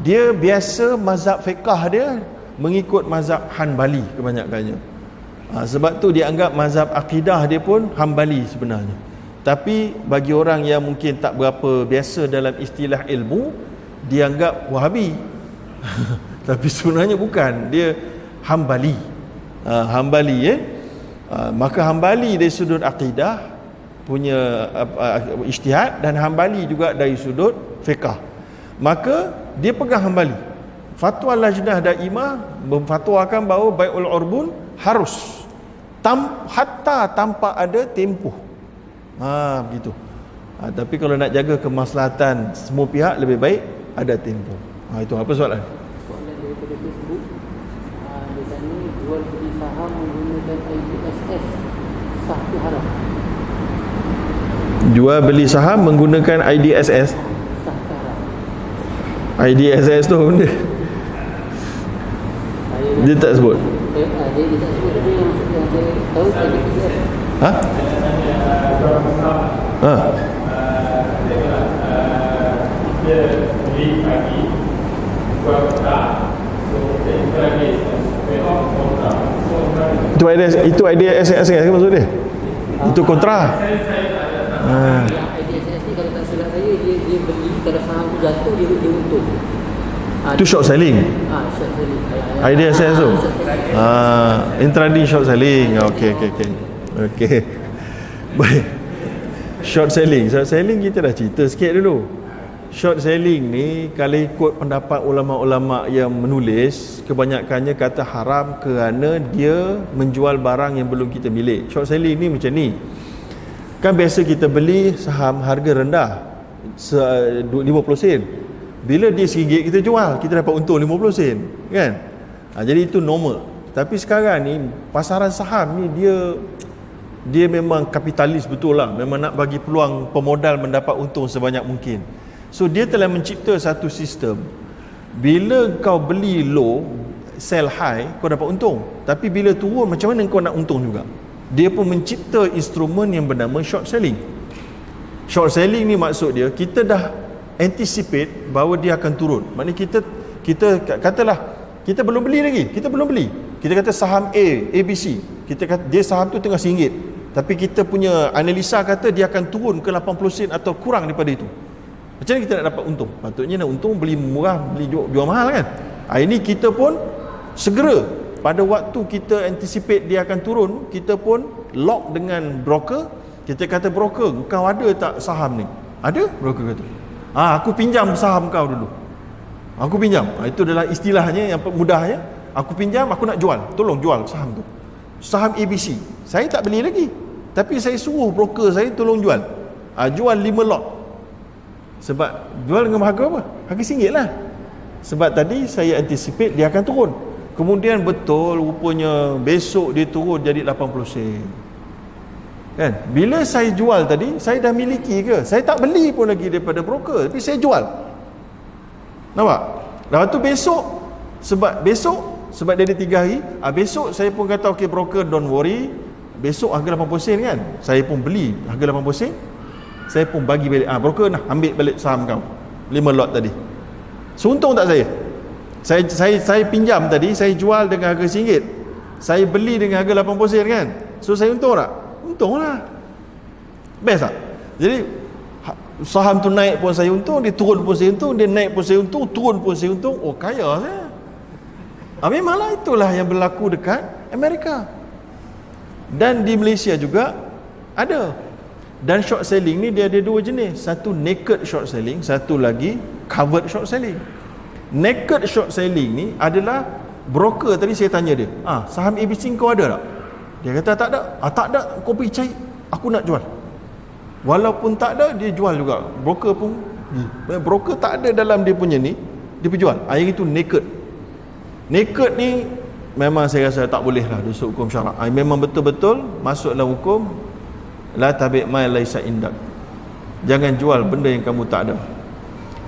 dia biasa mazhab fiqah dia mengikut mazhab Hanbali kebanyakannya. Uh, sebab tu dia anggap mazhab akidah dia pun Hanbali sebenarnya. Tapi bagi orang yang mungkin tak berapa biasa dalam istilah ilmu, dia anggap Wahabi. Tapi sebenarnya bukan, dia Hanbali. Uh, Hanbali ya. Eh? Ah, maka hambali dari sudut akidah punya uh, ijtihad dan hambali juga dari sudut fiqah maka dia pegang hambali fatwa lajnah daimah memfatwakan bahawa bai'ul urbun harus tam, hatta tanpa ada tempoh ha begitu ha, tapi kalau nak jaga kemaslahatan semua pihak lebih baik ada tempoh ha itu apa soalan jual beli saham menggunakan IDSS sah ke haram? Jual beli saham menggunakan IDSS? IDSS tu benda dia tak sebut dia, dia tak sebut tapi yang, yang saya tahu IDSS ha? ha? Dia beli pagi buat tak so dia lagi itu idea itu idea SS ke maksud dia? Itu kontra. Ha. Short selling. Ah, short selling. Idea SS tu. Ah, intraday short selling. Okey, okey, okey. Okey. Baik. Short selling. Short selling kita dah cerita sikit dulu short selling ni kalau ikut pendapat ulama-ulama yang menulis kebanyakannya kata haram kerana dia menjual barang yang belum kita milik short selling ni macam ni kan biasa kita beli saham harga rendah 50 sen. Bila dia RM1 kita jual kita dapat untung 50 sen kan? Ha, jadi itu normal. Tapi sekarang ni pasaran saham ni dia dia memang kapitalis betul lah. Memang nak bagi peluang pemodal mendapat untung sebanyak mungkin. So dia telah mencipta satu sistem. Bila kau beli low sell high kau dapat untung. Tapi bila turun macam mana kau nak untung juga? Dia pun mencipta instrumen yang bernama short selling short selling ni maksud dia kita dah anticipate bahawa dia akan turun. Maknanya kita kita katalah kita belum beli lagi. Kita belum beli. Kita kata saham A ABC kita kata dia saham tu tengah RM1 tapi kita punya analisa kata dia akan turun ke 80 sen atau kurang daripada itu. Macam mana kita nak dapat untung? Patutnya nak untung beli murah beli jual, jual mahal kan? Ha, ini kita pun segera pada waktu kita anticipate dia akan turun kita pun lock dengan broker kita kata broker kau ada tak saham ni ada broker kata ah aku pinjam saham kau dulu Aku pinjam. Ha, itu adalah istilahnya yang mudahnya. Aku pinjam, aku nak jual. Tolong jual saham tu. Saham ABC. Saya tak beli lagi. Tapi saya suruh broker saya tolong jual. Ha, jual 5 lot. Sebab jual dengan harga apa? Harga singgit lah. Sebab tadi saya anticipate dia akan turun. Kemudian betul rupanya besok dia turun jadi 80 sen. Kan? Bila saya jual tadi, saya dah miliki ke? Saya tak beli pun lagi daripada broker. Tapi saya jual. Nampak? Lepas tu besok sebab besok sebab dia ada tiga hari ah, besok saya pun kata okay broker don't worry besok harga 80 sen kan saya pun beli harga 80 sen saya pun bagi balik ah, broker nak ambil balik saham kau 5 lot tadi suntung tak saya saya saya saya pinjam tadi saya jual dengan harga RM1 saya beli dengan harga 80 sen kan so saya untung tak? Untung lah. Best tak? jadi saham tu naik pun saya untung dia turun pun saya untung dia naik pun saya untung turun pun saya untung oh kaya saya. Ha, memanglah itulah yang berlaku dekat Amerika. Dan di Malaysia juga ada. Dan short selling ni dia ada dua jenis. Satu naked short selling satu lagi covered short selling. Naked short selling ni adalah broker tadi saya tanya dia. Ah saham ABC kau ada tak dia kata tak ada. Ah tak ada kau pergi cari aku nak jual. Walaupun tak ada dia jual juga. Broker pun hmm. broker tak ada dalam dia punya ni dia perjual air itu naked. Naked ni memang saya rasa tak boleh lah dusuk hukum syarak. Air memang betul-betul masuk dalam hukum la tabi' ma laisa indak jangan jual benda yang kamu tak ada.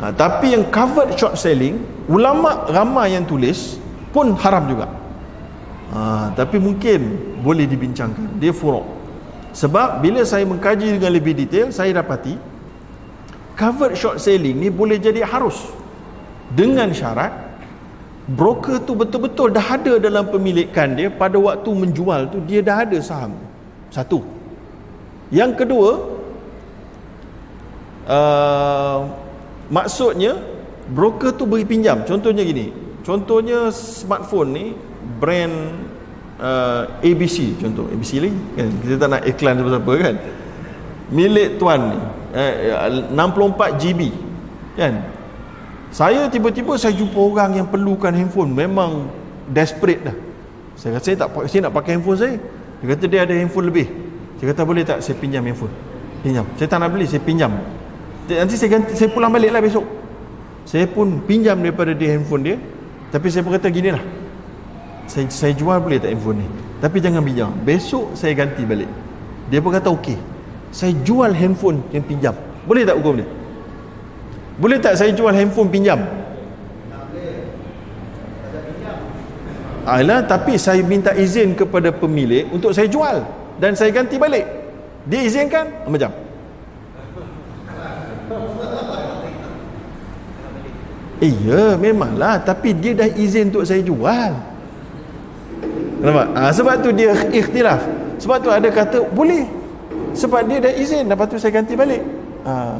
Ha, tapi yang covered short selling ulama ramai yang tulis pun haram juga ha, tapi mungkin boleh dibincangkan dia furuk sebab bila saya mengkaji dengan lebih detail, saya dapati covered short selling ni boleh jadi harus dengan syarat broker tu betul-betul dah ada dalam pemilikan dia pada waktu menjual tu dia dah ada saham. Satu. Yang kedua, uh, maksudnya broker tu beri pinjam. Contohnya gini. Contohnya smartphone ni brand uh, ABC contoh ABC lagi kan? Kita tak nak iklan siapa-siapa kan? Milik tuan ni eh, 64 GB kan? Saya tiba-tiba saya jumpa orang yang perlukan handphone. Memang desperate dah. Saya kata saya tak saya nak pakai handphone saya. Dia kata dia ada handphone lebih. Saya kata boleh tak saya pinjam handphone? Pinjam. Saya tak nak beli saya pinjam. Nanti saya ganti saya pulang balik lah besok. Saya pun pinjam daripada dia handphone dia. Tapi saya pun kata gini lah saya, saya jual boleh tak handphone ni tapi jangan pinjam besok saya ganti balik dia pun kata okey saya jual handphone yang pinjam boleh tak hukum dia boleh tak saya jual handphone pinjam Alah, tapi saya minta izin kepada pemilik untuk saya jual dan saya ganti balik. Dia izinkan? Macam. Iya, memanglah. Tapi dia dah izin untuk saya jual. Nampak? Ha, sebab tu dia ikhtilaf. Sebab tu ada kata boleh. Sebab dia dah izin lepas tu saya ganti balik. Ha,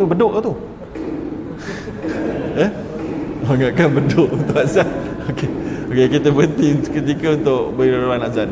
tu beduk ke tu? eh? Enggak kan beduk tu azan. Okey. Okey, kita berhenti ketika untuk beri ruang azan.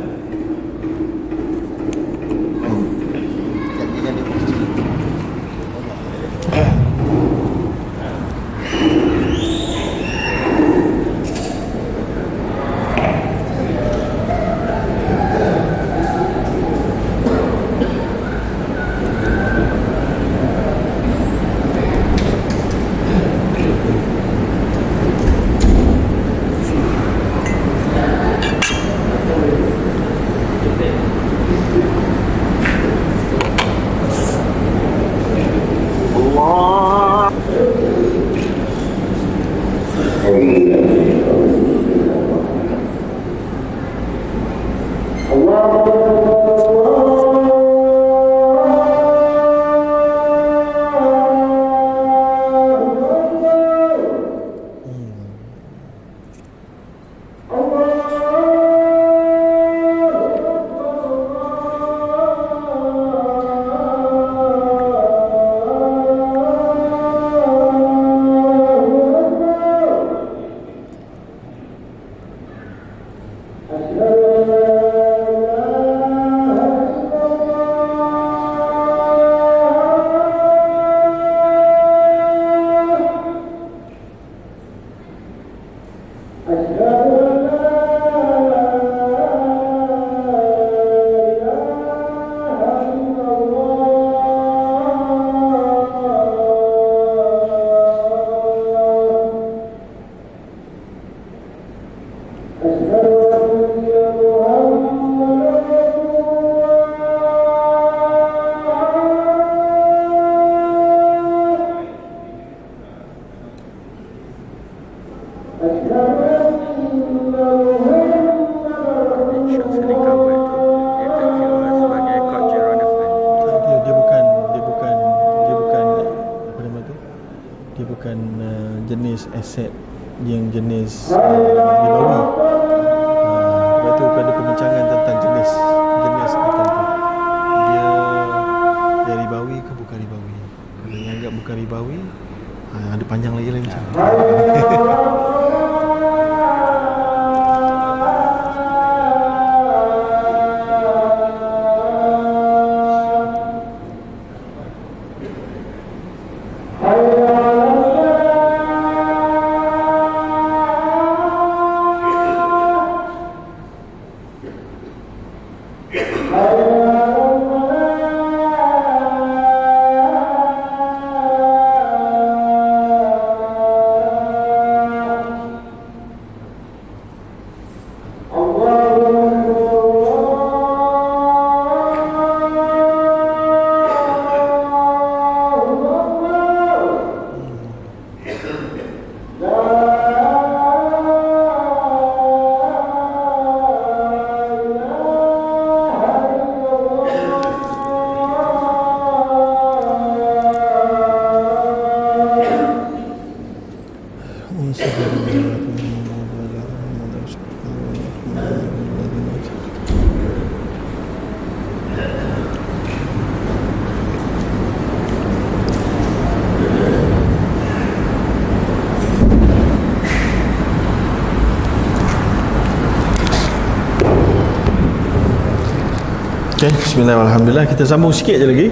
Bismillahirrahmanirrahim. Kita sambung sikit je lagi.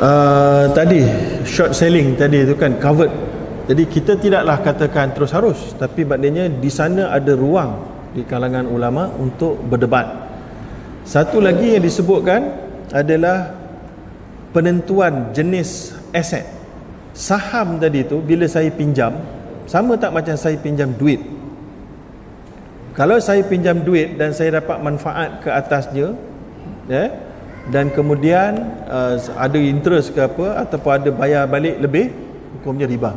Uh, tadi short selling tadi itu kan covered. Jadi kita tidaklah katakan terus harus, tapi maknanya di sana ada ruang di kalangan ulama untuk berdebat. Satu lagi yang disebutkan adalah penentuan jenis aset. Saham tadi tu bila saya pinjam sama tak macam saya pinjam duit. Kalau saya pinjam duit dan saya dapat manfaat ke atasnya, ya. Dan kemudian uh, ada interest ke apa ataupun ada bayar balik lebih hukumnya riba.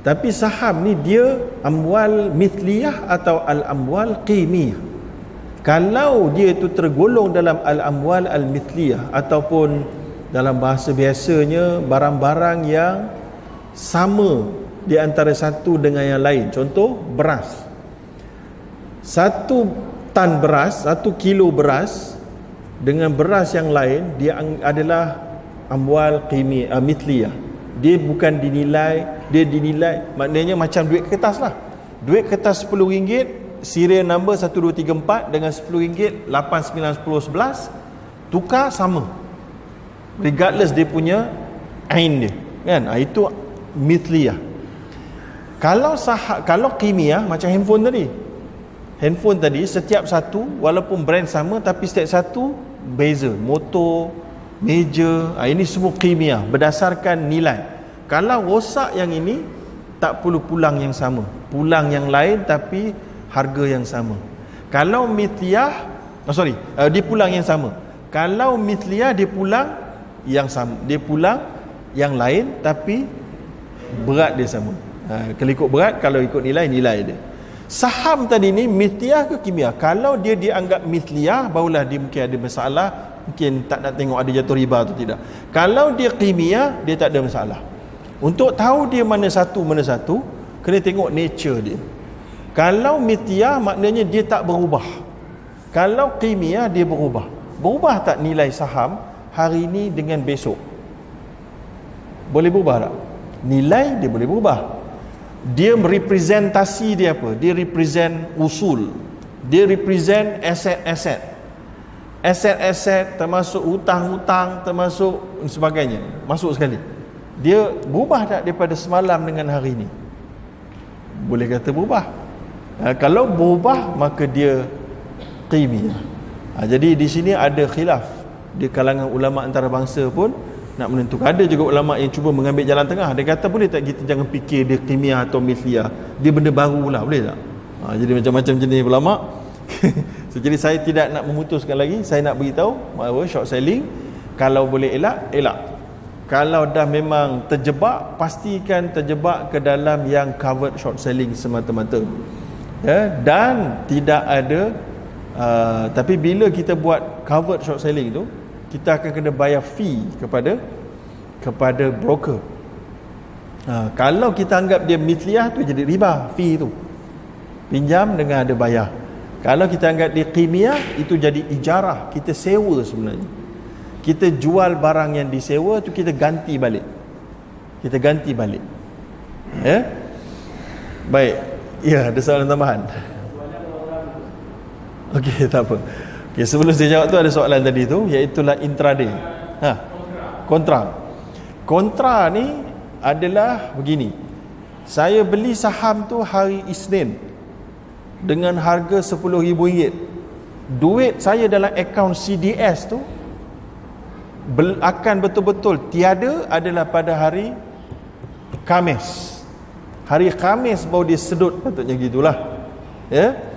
Tapi saham ni dia amwal mithliyah atau al amwal qimiyah. Kalau dia itu tergolong dalam al amwal al mithliyah ataupun dalam bahasa biasanya barang-barang yang sama di antara satu dengan yang lain. Contoh beras. Satu tan beras satu kilo beras dengan beras yang lain dia adalah amwal qimi uh, mithliyah dia bukan dinilai dia dinilai maknanya macam duit kertas lah. Duit kertas RM10 serial number 1234 dengan RM10 8 9 10 11 tukar sama. Regardless dia punya ain dia kan? Ha, itu mithliyah kalau sah kalau kimia macam handphone tadi. Handphone tadi setiap satu walaupun brand sama tapi setiap satu beza motor meja ha, ini semua kimia berdasarkan nilai. Kalau rosak yang ini tak perlu pulang yang sama. Pulang yang lain tapi harga yang sama. Kalau mithliyah oh sorry uh, dia pulang yang sama. Kalau mithliyah dia pulang yang sama. Dia pulang yang lain tapi berat dia sama. Ha, kalau ikut berat kalau ikut nilai nilai dia Saham tadi ni mithliyah ke kimia? Kalau dia dianggap mithliyah, barulah dia mungkin ada masalah, mungkin tak nak tengok ada jatuh riba atau tidak. Kalau dia kimia, dia tak ada masalah. Untuk tahu dia mana satu mana satu, kena tengok nature dia. Kalau mithliyah maknanya dia tak berubah. Kalau kimia dia berubah. Berubah tak nilai saham hari ini dengan besok? Boleh berubah tak? Nilai dia boleh berubah dia representasi dia apa? Dia represent usul. Dia represent aset-aset aset-aset termasuk hutang-hutang termasuk sebagainya. Masuk sekali. Dia berubah tak daripada semalam dengan hari ini? Boleh kata berubah. Ha, kalau berubah maka dia qimiyah. Ha, jadi di sini ada khilaf. Di kalangan ulama antarabangsa pun nak menentukan. Ada juga ulama yang cuba mengambil jalan tengah. Dia kata boleh tak kita jangan fikir dia kimia atau misliyah dia benda baru lah boleh tak? Ha, jadi macam-macam jenis ulama. So, jadi saya tidak nak memutuskan lagi. Saya nak beritahu bahawa short selling kalau boleh elak elak. Kalau dah memang terjebak pastikan terjebak ke dalam yang covered short selling semata-mata. Ya dan tidak ada uh, tapi bila kita buat covered short selling tu kita akan kena bayar fee kepada kepada broker. Ha, kalau kita anggap dia mithliyah tu jadi riba fee tu. Pinjam dengan ada bayar. Kalau kita anggap dia kimia itu jadi ijarah. Kita sewa sebenarnya. Kita jual barang yang disewa tu kita ganti balik. Kita ganti balik. Ya? Baik. Ya ada soalan tambahan? Okey, tak apa. Okay, sebelum saya jawab tu ada soalan tadi tu iaitu intraday. Ha. Kontra. Kontra ni adalah begini. Saya beli saham tu hari Isnin dengan harga RM10,000. Duit saya dalam akaun CDS tu akan betul-betul tiada adalah pada hari Kamis. Hari Kamis baru dia sedut patutnya gitulah. Ya. Yeah?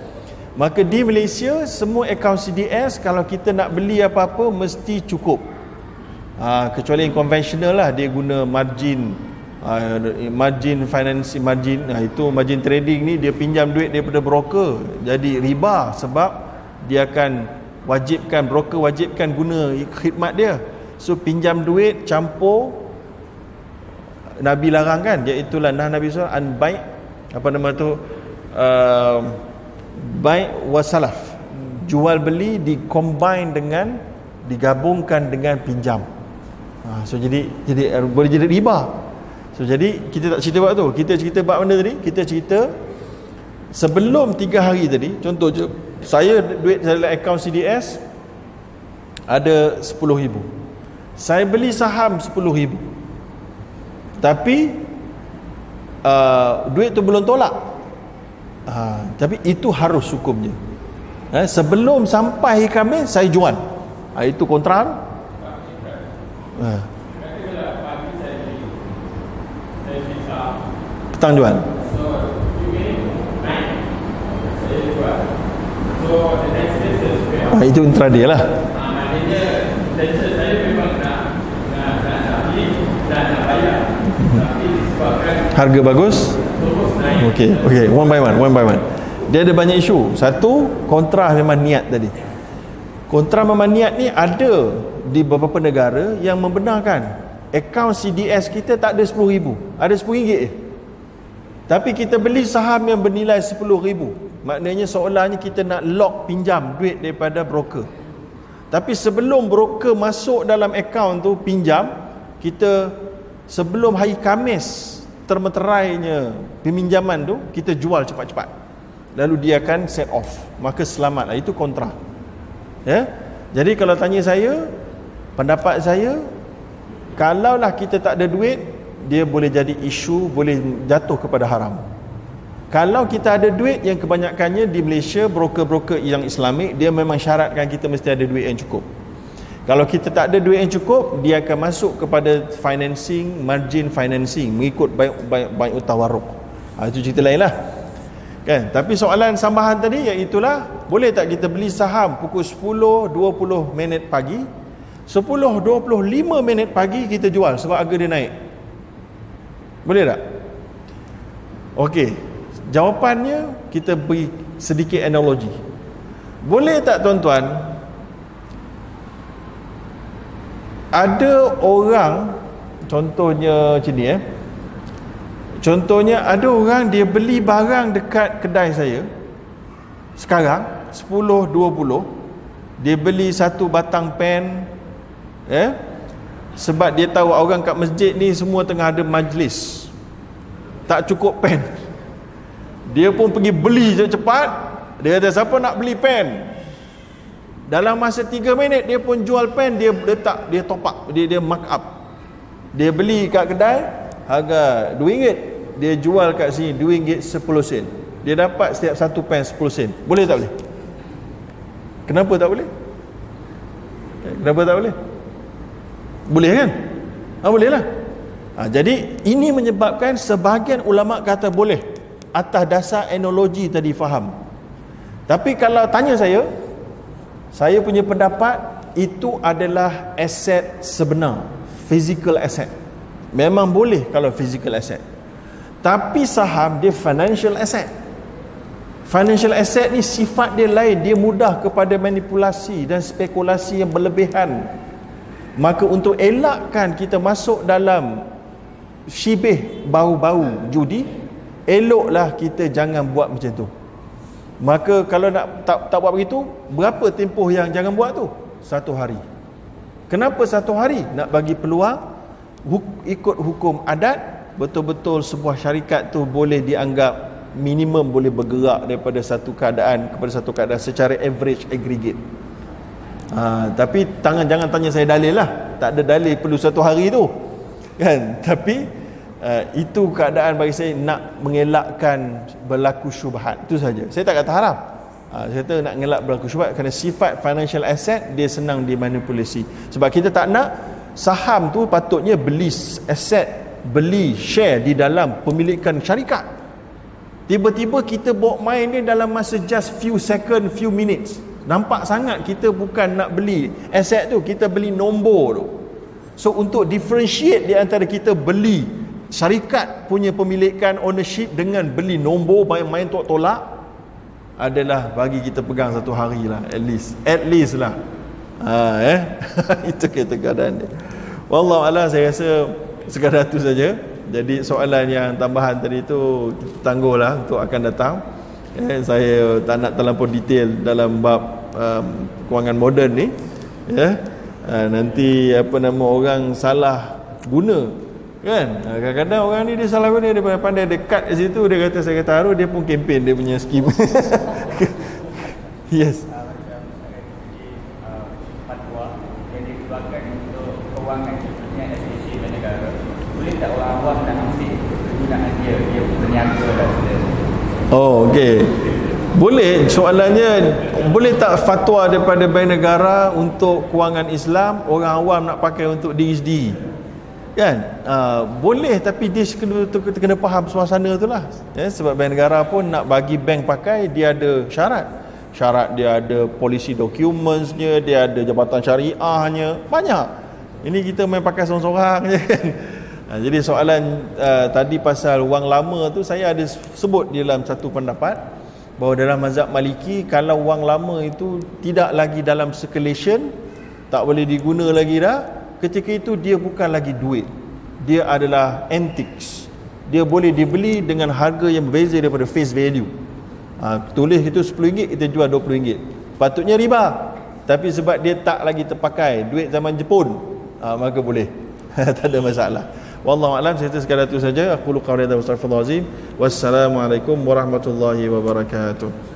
Maka di Malaysia semua akaun CDS kalau kita nak beli apa-apa mesti cukup. Ha, kecuali yang konvensional lah dia guna margin ha, margin finance margin ha, itu margin trading ni dia pinjam duit daripada broker jadi riba sebab dia akan wajibkan broker wajibkan guna khidmat dia. So pinjam duit campur Nabi larang kan iaitu lah nah Nabi SAW an baik apa nama tu uh, baik wasalaf. Jual beli di combine dengan digabungkan dengan pinjam. Ha, so jadi jadi uh, boleh jadi riba. So jadi kita tak cerita buat tu. Kita cerita bab mana tadi kita cerita sebelum 3 hari tadi. Contoh je saya duit saya dalam akaun CDS ada 10 ribu. Saya beli saham 10 ribu. Tapi uh, duit tu belum tolak ha, tapi itu harus hukumnya. Ha, sebelum sampai kami saya jual. Ha, itu kontra ha. petang jual. Ha, itu intraday lah. Harga bagus Okey, okey, one by one, one by one. Dia ada banyak isu. Satu, kontra memang niat tadi. Kontra memang niat ni ada di beberapa negara yang membenarkan akaun CDS kita tak ada RM10,000. Ada RM10 je. Tapi kita beli saham yang bernilai RM10,000. Maknanya seolahnya kita nak lock pinjam duit daripada broker. Tapi sebelum broker masuk dalam akaun tu pinjam, kita sebelum hari Kamis termeterainya peminjaman tu kita jual cepat-cepat. Lalu dia akan set off. Maka selamatlah itu kontra. Ya? Jadi kalau tanya saya pendapat saya kalaulah kita tak ada duit dia boleh jadi isu boleh jatuh kepada haram. Kalau kita ada duit yang kebanyakannya di Malaysia broker-broker yang islamik dia memang syaratkan kita mesti ada duit yang cukup kalau kita tak ada duit yang cukup, dia akan masuk kepada financing, margin financing mengikut baik baik baik utawaruk. Ha, itu cerita lain lah. Kan? Tapi soalan sambahan tadi iaitu boleh tak kita beli saham pukul 10 20 minit pagi, 10 25 minit pagi kita jual sebab harga dia naik. Boleh tak? Okey. Jawapannya kita beri sedikit analogi. Boleh tak tuan-tuan ada orang contohnya macam ni eh. Contohnya ada orang dia beli barang dekat kedai saya. Sekarang 10 20 dia beli satu batang pen eh. Sebab dia tahu orang kat masjid ni semua tengah ada majlis. Tak cukup pen. Dia pun pergi beli cepat dia kata siapa nak beli pen dalam masa 3 minit dia pun jual pen dia letak dia top up dia dia mark up. Dia beli kat kedai harga RM2 dia jual kat sini RM2 10 sen. Dia dapat setiap satu pen 10 sen. Boleh tak boleh? Kenapa tak boleh? Kenapa tak boleh? Boleh kan? Ha, boleh lah ha, jadi ini menyebabkan sebahagian ulama kata boleh. Atas dasar analogi tadi faham. Tapi kalau tanya saya saya punya pendapat itu adalah aset sebenar, physical asset. Memang boleh kalau physical asset. Tapi saham dia financial asset. Financial asset ni sifat dia lain, dia mudah kepada manipulasi dan spekulasi yang berlebihan. Maka untuk elakkan kita masuk dalam syibih bau-bau judi eloklah kita jangan buat macam tu maka kalau nak tak, tak buat begitu berapa tempoh yang jangan buat tu? Satu hari. Kenapa satu hari? Nak bagi peluang huk, ikut hukum adat betul-betul sebuah syarikat tu boleh dianggap minimum boleh bergerak daripada satu keadaan kepada satu keadaan secara average aggregate. Ha, tapi tangan jangan tanya saya dalil lah. Tak ada dalil perlu satu hari tu. Kan? Tapi uh, itu keadaan bagi saya nak mengelakkan berlaku syubhat. Itu saja. Saya tak kata haram. Uh, saya kata nak mengelak berlaku syubhat kerana sifat financial asset dia senang dimanipulasi. Sebab kita tak nak saham tu patutnya beli aset beli share di dalam pemilikan syarikat. Tiba-tiba kita bawa main ni dalam masa just few second few minutes. Nampak sangat kita bukan nak beli aset tu kita beli nombor tu. So untuk differentiate di antara kita beli syarikat punya pemilikan ownership dengan beli nombor main-main tok tolak adalah bagi kita pegang satu hari lah at least. At least lah. Ha, eh? Itu kita keadaan dia. Wallah saya rasa sekadar tu saja. Jadi soalan yang tambahan tadi tu tangguhlah untuk akan datang. Eh, saya tak nak terlampau detail dalam bab um, kewangan moden ni. Ya uh, nanti apa nama orang salah guna kan? Uh, kadang-kadang orang ni dia salah guna dia pandai dekat di situ dia kata saya kata haru dia pun kempen dia punya skim. Yes. Oh, okey. Boleh. Soalannya boleh tak fatwa daripada bank negara untuk kewangan Islam? Orang awam nak pakai untuk diri sendiri? Kan? Uh, boleh tapi dia kena, kena faham suasana tu lah. Ya, sebab bank negara pun nak bagi bank pakai dia ada syarat. Syarat dia ada polisi dokumennya, dia ada jabatan syariahnya, banyak. Ini kita main pakai seorang-seorang je kan. Ha, jadi soalan uh, tadi pasal wang lama tu saya ada sebut di dalam satu pendapat bahawa dalam mazhab maliki kalau wang lama itu tidak lagi dalam circulation tak boleh diguna lagi dah ketika itu dia bukan lagi duit. Dia adalah antiques. Dia boleh dibeli dengan harga yang berbeza daripada face value. Ha, tulis itu RM10 kita jual RM20 patutnya riba. Tapi sebab dia tak lagi terpakai duit zaman Jepun ha, maka boleh. Tak ada masalah. Wallahu a'lam saya sekadar itu saja. Aku qawli wa astaghfirullahalazim. Wassalamualaikum warahmatullahi wabarakatuh.